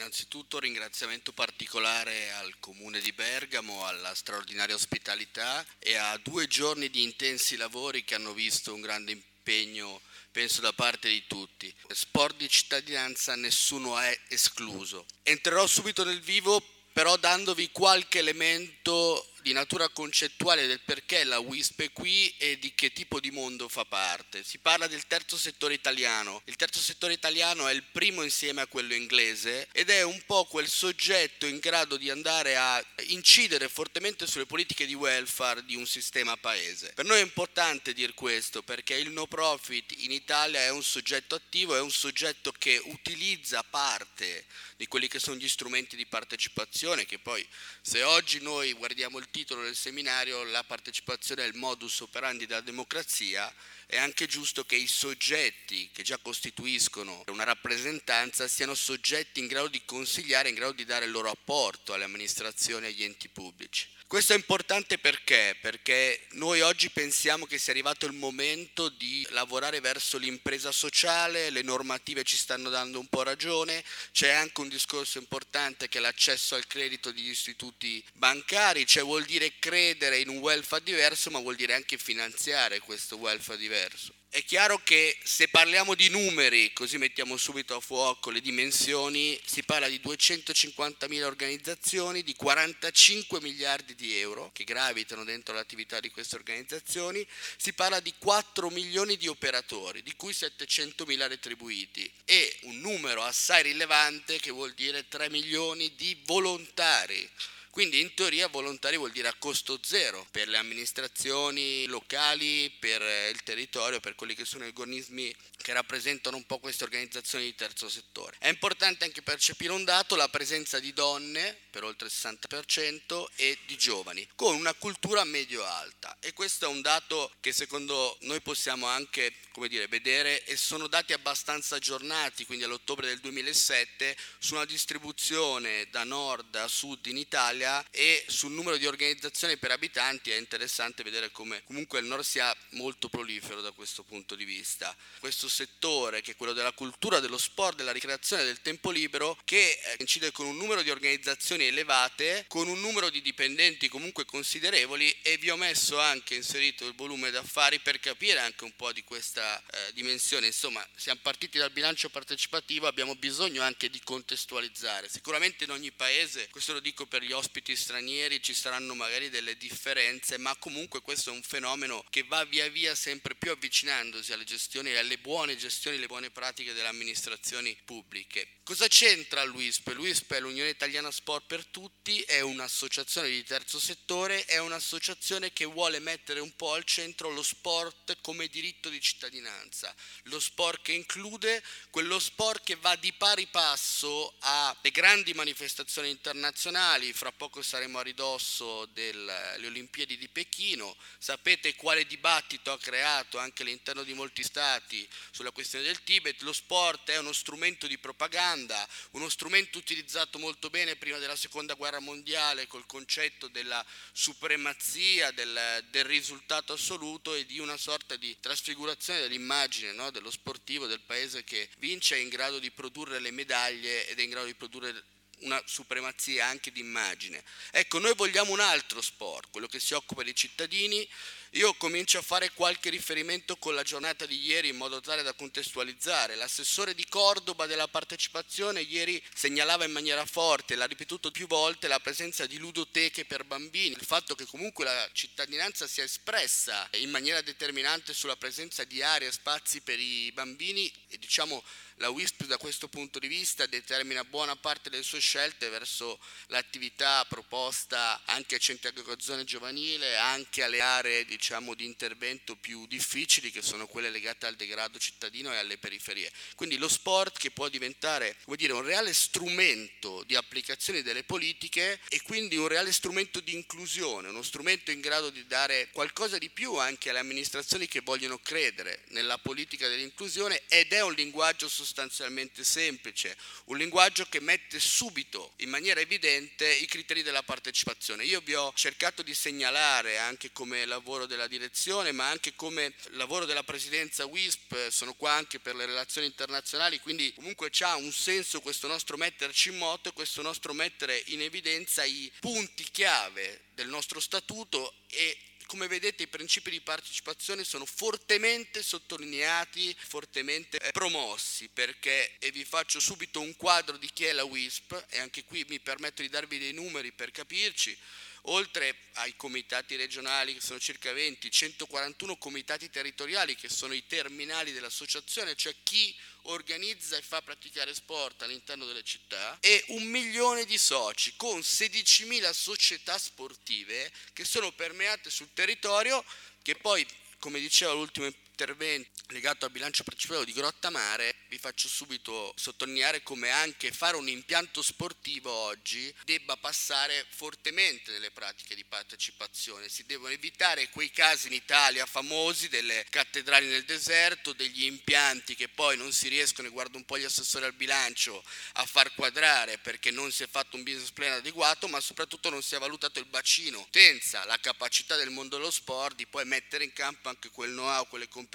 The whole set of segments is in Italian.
innanzitutto ringraziamento particolare al comune di Bergamo, alla straordinaria ospitalità e a due giorni di intensi lavori che hanno visto un grande impegno penso da parte di tutti. Sport di cittadinanza nessuno è escluso. Entrerò subito nel vivo però dandovi qualche elemento di natura concettuale del perché la WISP è qui e di che tipo di mondo fa parte. Si parla del terzo settore italiano. Il terzo settore italiano è il primo insieme a quello inglese ed è un po' quel soggetto in grado di andare a incidere fortemente sulle politiche di welfare di un sistema paese. Per noi è importante dire questo perché il no profit in Italia è un soggetto attivo, è un soggetto che utilizza parte di quelli che sono gli strumenti di partecipazione che poi se oggi noi guardiamo il titolo del seminario La partecipazione è il modus operandi della democrazia, è anche giusto che i soggetti che già costituiscono una rappresentanza siano soggetti in grado di consigliare, in grado di dare il loro apporto alle amministrazioni e agli enti pubblici. Questo è importante perché? Perché noi oggi pensiamo che sia arrivato il momento di lavorare verso l'impresa sociale, le normative ci stanno dando un po' ragione, c'è anche un discorso importante che è l'accesso al credito degli istituti bancari, cioè vuol dire credere in un welfare diverso, ma vuol dire anche finanziare questo welfare diverso. È chiaro che se parliamo di numeri, così mettiamo subito a fuoco le dimensioni, si parla di 250.000 organizzazioni, di 45 miliardi di euro che gravitano dentro l'attività di queste organizzazioni, si parla di 4 milioni di operatori, di cui 700.000 retribuiti e un numero assai rilevante che vuol dire 3 milioni di volontari quindi in teoria volontari vuol dire a costo zero per le amministrazioni locali, per il territorio, per quelli che sono i organismi che rappresentano un po' queste organizzazioni di terzo settore. È importante anche percepire un dato, la presenza di donne per oltre il 60% e di giovani, con una cultura medio-alta. E questo è un dato che secondo noi possiamo anche come dire, vedere e sono dati abbastanza aggiornati, quindi all'ottobre del 2007, su una distribuzione da nord a sud in Italia Italia e sul numero di organizzazioni per abitanti è interessante vedere come comunque il nord sia molto prolifero da questo punto di vista. Questo settore che è quello della cultura, dello sport, della ricreazione, del tempo libero che eh, incide con un numero di organizzazioni elevate, con un numero di dipendenti comunque considerevoli e vi ho messo anche inserito il volume d'affari per capire anche un po' di questa eh, dimensione. Insomma, siamo partiti dal bilancio partecipativo, abbiamo bisogno anche di contestualizzare. Sicuramente in ogni paese, questo lo dico per gli ospiti ospiti stranieri ci saranno magari delle differenze, ma comunque questo è un fenomeno che va via via sempre più avvicinandosi alle gestioni, alle buone gestioni, alle buone pratiche delle amministrazioni pubbliche. Cosa c'entra l'UISP? L'UISP è l'Unione Italiana Sport per Tutti, è un'associazione di terzo settore, è un'associazione che vuole mettere un po' al centro lo sport come diritto di cittadinanza, lo sport che include quello sport che va di pari passo alle grandi manifestazioni internazionali, fra poco saremo a ridosso delle Olimpiadi di Pechino, sapete quale dibattito ha creato anche all'interno di molti stati sulla questione del Tibet, lo sport è uno strumento di propaganda, uno strumento utilizzato molto bene prima della seconda guerra mondiale col concetto della supremazia, del, del risultato assoluto e di una sorta di trasfigurazione dell'immagine no? dello sportivo, del paese che vince, è in grado di produrre le medaglie ed è in grado di produrre una supremazia anche di immagine. Ecco, noi vogliamo un altro sport, quello che si occupa dei cittadini, io comincio a fare qualche riferimento con la giornata di ieri in modo tale da contestualizzare. L'assessore di Cordoba della partecipazione ieri segnalava in maniera forte, l'ha ripetuto più volte, la presenza di ludoteche per bambini, il fatto che comunque la cittadinanza sia espressa in maniera determinante sulla presenza di aree e spazi per i bambini e diciamo la WISP da questo punto di vista determina buona parte delle sue scelte verso l'attività proposta anche ai centri aggregazione giovanile, anche alle aree diciamo, di intervento più difficili che sono quelle legate al degrado cittadino e alle periferie. Quindi lo sport che può diventare dire, un reale strumento di applicazione delle politiche e quindi un reale strumento di inclusione, uno strumento in grado di dare qualcosa di più anche alle amministrazioni che vogliono credere nella politica dell'inclusione ed è un linguaggio sostanziale sostanzialmente semplice, un linguaggio che mette subito in maniera evidente i criteri della partecipazione. Io vi ho cercato di segnalare anche come lavoro della direzione, ma anche come lavoro della presidenza WISP, sono qua anche per le relazioni internazionali, quindi comunque c'ha un senso questo nostro metterci in moto, questo nostro mettere in evidenza i punti chiave del nostro statuto e come vedete i principi di partecipazione sono fortemente sottolineati, fortemente eh, promossi perché, e vi faccio subito un quadro di chi è la WISP e anche qui mi permetto di darvi dei numeri per capirci, oltre ai comitati regionali che sono circa 20, 141 comitati territoriali che sono i terminali dell'associazione, cioè chi organizza e fa praticare sport all'interno delle città e un milione di soci con 16.000 società sportive che sono permeate sul territorio che poi come diceva l'ultimo intervento legato al bilancio partecipativo di Grottamare, vi faccio subito sottolineare come anche fare un impianto sportivo oggi debba passare fortemente nelle pratiche di partecipazione. Si devono evitare quei casi in Italia famosi delle cattedrali nel deserto, degli impianti che poi non si riescono, e guardo un po' gli assessori al bilancio, a far quadrare perché non si è fatto un business plan adeguato, ma soprattutto non si è valutato il bacino, potenza, la capacità del mondo dello sport di poi mettere in campo anche quel know-how, quelle competenze,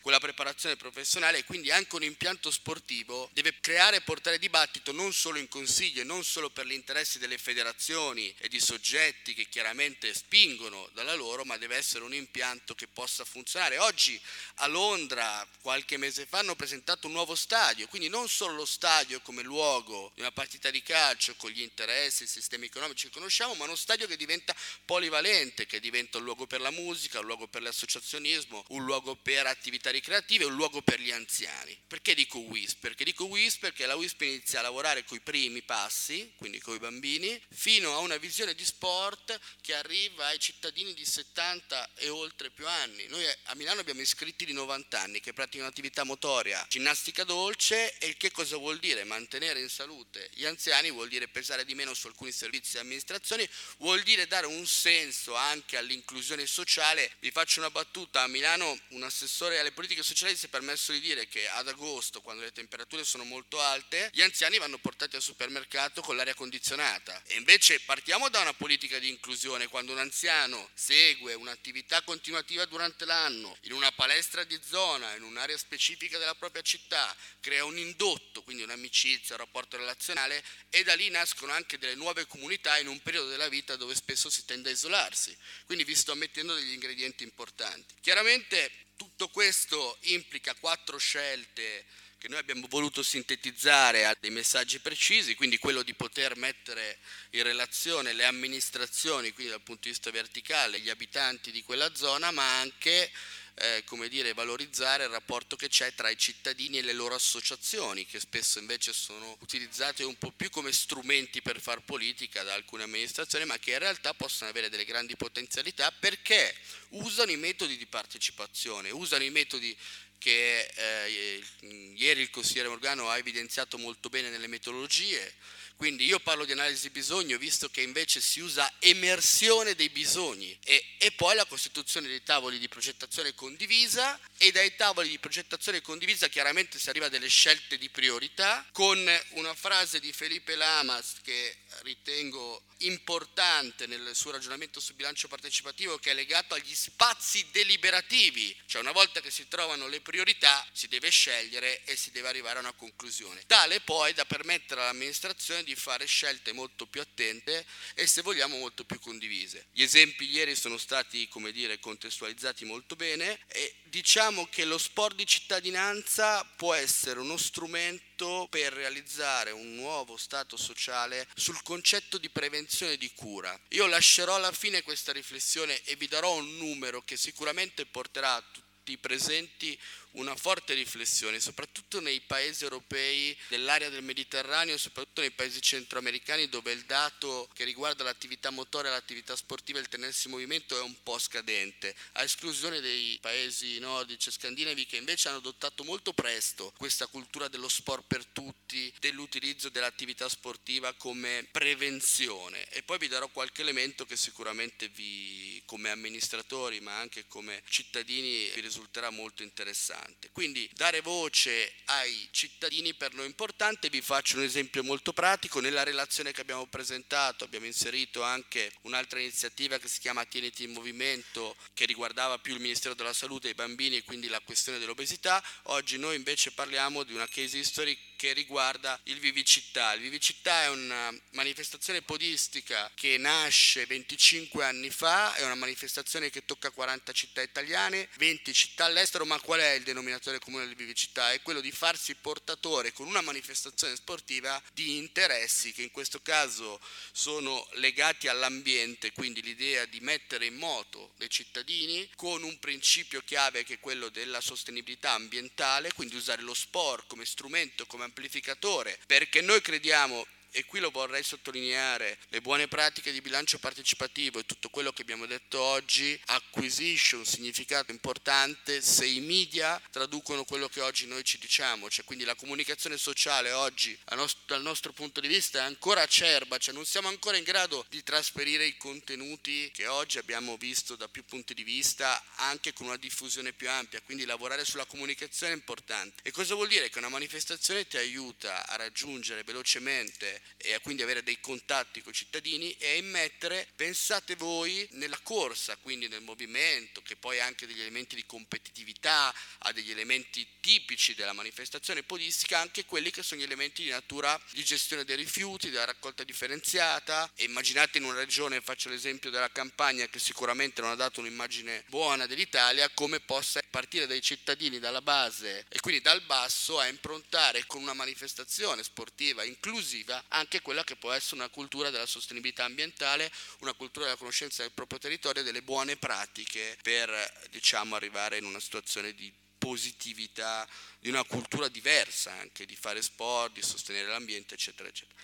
quella preparazione professionale e quindi anche un impianto sportivo deve creare e portare dibattito non solo in consiglio e non solo per gli interessi delle federazioni e di soggetti che chiaramente spingono dalla loro, ma deve essere un impianto che possa funzionare. Oggi a Londra, qualche mese fa, hanno presentato un nuovo stadio, quindi non solo lo stadio come luogo di una partita di calcio con gli interessi, i sistemi economici che conosciamo, ma uno stadio che diventa polivalente, che diventa un luogo per la musica, un luogo per l'associazionismo, un luogo per attività ricreative, un luogo per gli anziani. Perché dico WISP? Perché dico WISP perché la WISP inizia a lavorare con i primi passi, quindi con i bambini, fino a una visione di sport che arriva ai cittadini di 70 e oltre più anni. Noi a Milano abbiamo iscritti di 90 anni che praticano attività motoria, ginnastica dolce e che cosa vuol dire? Mantenere in salute gli anziani vuol dire pesare di meno su alcuni servizi e amministrazioni, vuol dire dare un senso anche all'inclusione sociale. Vi faccio una battuta, a Milano un assessore alle politiche sociali si è permesso di dire che ad agosto, quando le temperature sono molto alte, gli anziani vanno portati al supermercato con l'aria condizionata. E invece partiamo da una politica di inclusione, quando un anziano segue un'attività continuativa durante l'anno, in una palestra di zona, in un'area specifica della propria città, crea un indotto, quindi un'amicizia, un rapporto relazionale e da lì nascono anche delle nuove comunità in un periodo della vita dove spesso si tende a isolarsi. Quindi vi sto mettendo degli ingredienti importanti. Chiaramente tutto questo implica quattro scelte che noi abbiamo voluto sintetizzare a dei messaggi precisi, quindi quello di poter mettere in relazione le amministrazioni, quindi dal punto di vista verticale, gli abitanti di quella zona, ma anche eh, come dire, valorizzare il rapporto che c'è tra i cittadini e le loro associazioni, che spesso invece sono utilizzate un po' più come strumenti per far politica da alcune amministrazioni, ma che in realtà possono avere delle grandi potenzialità perché usano i metodi di partecipazione, usano i metodi che eh, ieri il consigliere Morgano ha evidenziato molto bene nelle metodologie. Quindi io parlo di analisi bisogno visto che invece si usa emersione dei bisogni e, e, poi la costituzione dei tavoli di progettazione condivisa e dai tavoli di progettazione condivisa chiaramente si arriva a delle scelte di priorità con una frase di Felipe Lamas che ritengo importante nel suo ragionamento sul bilancio partecipativo che è legato agli spazi deliberativi, cioè una volta che si trovano le priorità si deve scegliere e si deve arrivare a una conclusione, tale poi da permettere all'amministrazione di fare scelte molto più attente e se vogliamo molto più condivise. Gli esempi ieri sono stati, come dire, contestualizzati molto bene e diciamo che lo sport di cittadinanza può essere uno strumento per realizzare un nuovo stato sociale sul concetto di prevenzione e di cura. Io lascerò alla fine questa riflessione e vi darò un numero che sicuramente porterà a tutti i presenti una forte riflessione, soprattutto nei paesi europei dell'area del Mediterraneo, soprattutto nei paesi centroamericani dove il dato che riguarda l'attività motoria, l'attività sportiva e il tenersi in movimento è un po' scadente, a esclusione dei paesi nordici e scandinavi che invece hanno adottato molto presto questa cultura dello sport per tutti, dell'utilizzo dell'attività sportiva come prevenzione. E poi vi darò qualche elemento che sicuramente vi, come amministratori ma anche come cittadini vi risulterà molto interessante importante. Quindi dare voce ai cittadini per noi è importante, vi faccio un esempio molto pratico, nella relazione che abbiamo presentato abbiamo inserito anche un'altra iniziativa che si chiama Tieniti in Movimento che riguardava più il Ministero della Salute e i bambini e quindi la questione dell'obesità, oggi noi invece parliamo di una case history che riguarda il Vivicittà. Il Vivicittà è una manifestazione podistica che nasce 25 anni fa, è una manifestazione che tocca 40 città italiane, 20 città all'estero, ma qual è il denominatore comune del Vivicittà? È quello di farsi portatore con una manifestazione sportiva di interessi che in questo caso sono legati all'ambiente, quindi l'idea di mettere in moto dei cittadini con un principio chiave che è quello della sostenibilità ambientale, quindi usare lo sport come strumento, come amplificatore, perché noi crediamo e qui lo vorrei sottolineare, le buone pratiche di bilancio partecipativo e tutto quello che abbiamo detto oggi acquisisce un significato importante se i media traducono quello che oggi noi ci diciamo, cioè quindi la comunicazione sociale oggi dal nostro punto di vista è ancora acerba, cioè non siamo ancora in grado di trasferire i contenuti che oggi abbiamo visto da più punti di vista anche con una diffusione più ampia, quindi lavorare sulla comunicazione è importante. E cosa vuol dire? Che una manifestazione ti aiuta a raggiungere velocemente e quindi avere dei contatti con i cittadini e immettere, pensate voi, nella corsa, quindi nel movimento, che poi ha anche degli elementi di competitività, ha degli elementi tipici della manifestazione podistica, anche quelli che sono gli elementi di natura di gestione dei rifiuti, della raccolta differenziata. E immaginate in una regione, faccio l'esempio della campagna, che sicuramente non ha dato un'immagine buona dell'Italia, come possa partire dai cittadini, dalla base e quindi dal basso a improntare con una manifestazione sportiva inclusiva anche quella che può essere una cultura della sostenibilità ambientale, una cultura della conoscenza del proprio territorio e delle buone pratiche per diciamo, arrivare in una situazione di positività, di una cultura diversa anche, di fare sport, di sostenere l'ambiente, eccetera, eccetera.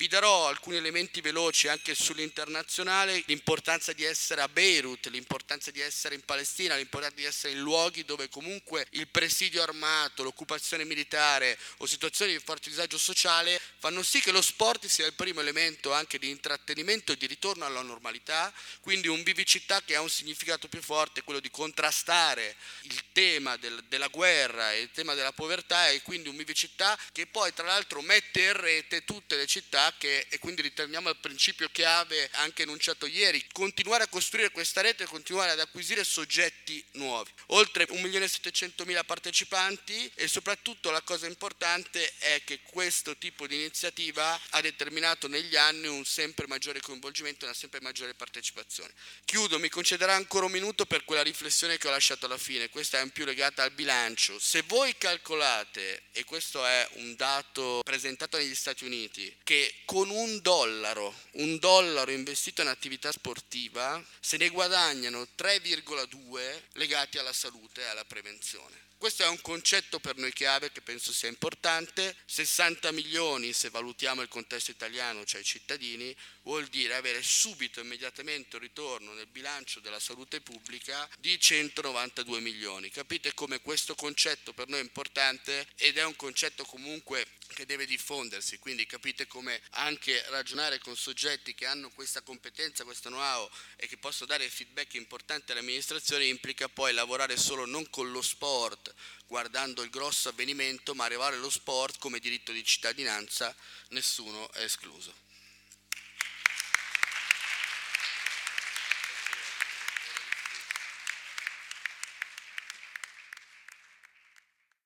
Vi darò alcuni elementi veloci anche sull'internazionale, l'importanza di essere a Beirut, l'importanza di essere in Palestina, l'importanza di essere in luoghi dove comunque il presidio armato, l'occupazione militare o situazioni di forte disagio sociale fanno sì che lo sport sia il primo elemento anche di intrattenimento e di ritorno alla normalità, quindi un vivicità che ha un significato più forte, quello di contrastare il tema del, della guerra e il tema della povertà e quindi un vivicità che poi tra l'altro mette in rete tutte le città che, e quindi ritorniamo al principio chiave anche enunciato ieri, continuare a costruire questa rete e continuare ad acquisire soggetti nuovi. Oltre 1.700.000 partecipanti e soprattutto la cosa importante è che questo tipo di iniziativa ha determinato negli anni un sempre maggiore coinvolgimento e una sempre maggiore partecipazione. Chiudo, mi concederà ancora un minuto per quella riflessione che ho lasciato alla fine, questa è più legata al bilancio. Se voi calcolate, e questo è un dato presentato negli Stati Uniti, che con un dollaro, un dollaro investito in attività sportiva, se ne guadagnano 3,2 legati alla salute e alla prevenzione. Questo è un concetto per noi chiave che penso sia importante. 60 milioni, se valutiamo il contesto italiano, cioè i cittadini, vuol dire avere subito, immediatamente un ritorno nel bilancio della salute pubblica di 192 milioni. Capite come questo concetto per noi è importante ed è un concetto comunque che deve diffondersi, quindi capite come anche ragionare con soggetti che hanno questa competenza, questo know-how e che possono dare feedback importanti alle amministrazioni implica poi lavorare solo non con lo guardando il grosso avvenimento, ma arrivare allo sport come diritto di cittadinanza, nessuno è escluso.